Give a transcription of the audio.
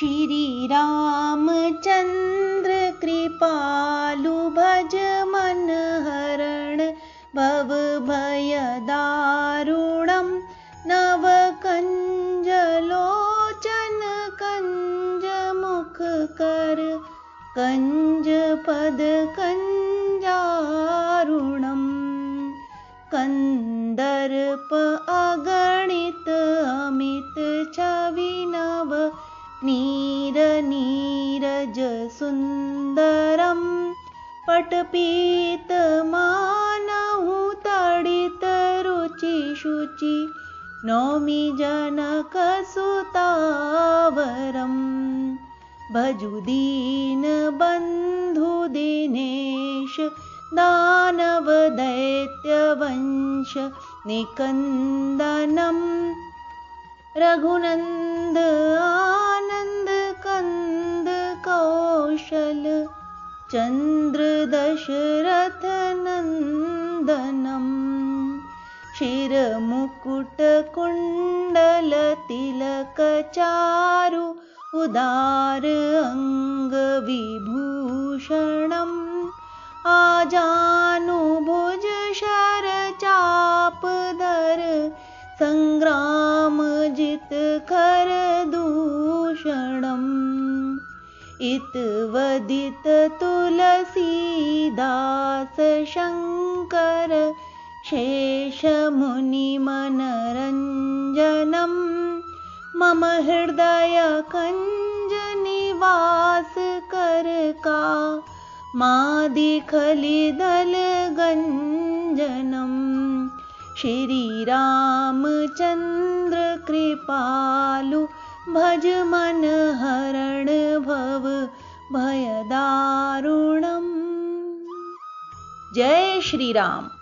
श्रीरामचन्द्र कृपालु भज मनहरण भव भयदारुणं नव कञ्जलोचन कञ्जमुखकर कञ्जपद कञ्जारुणम् कन्दर्प अगणित अमित छविनव नीरनीरजसुन्दरं पटपीतमानहु तडितरुचिशुचि नौमि जनकसुतावरम् भजुदीनबन्धुदिनेश दानवदैत्यवंश निकन्दनम् रघुनन्द चन्द्रदशरथनन्दनम् शिरमुकुटकुण्डलतिलकचारु उदार अङ्गविभूषणम् आजानुभुज शरचापदर इतवदित तुलसीदास शङ्कर शेषमुनिमनरञ्जनम्। मम हृदय कञ्जनिवास करका मादिखलिदलगञ्जनम्। श्रीरामचन्द्रकृपालु भज मनहरण भव भयदारुणम्। जय श्रीराम।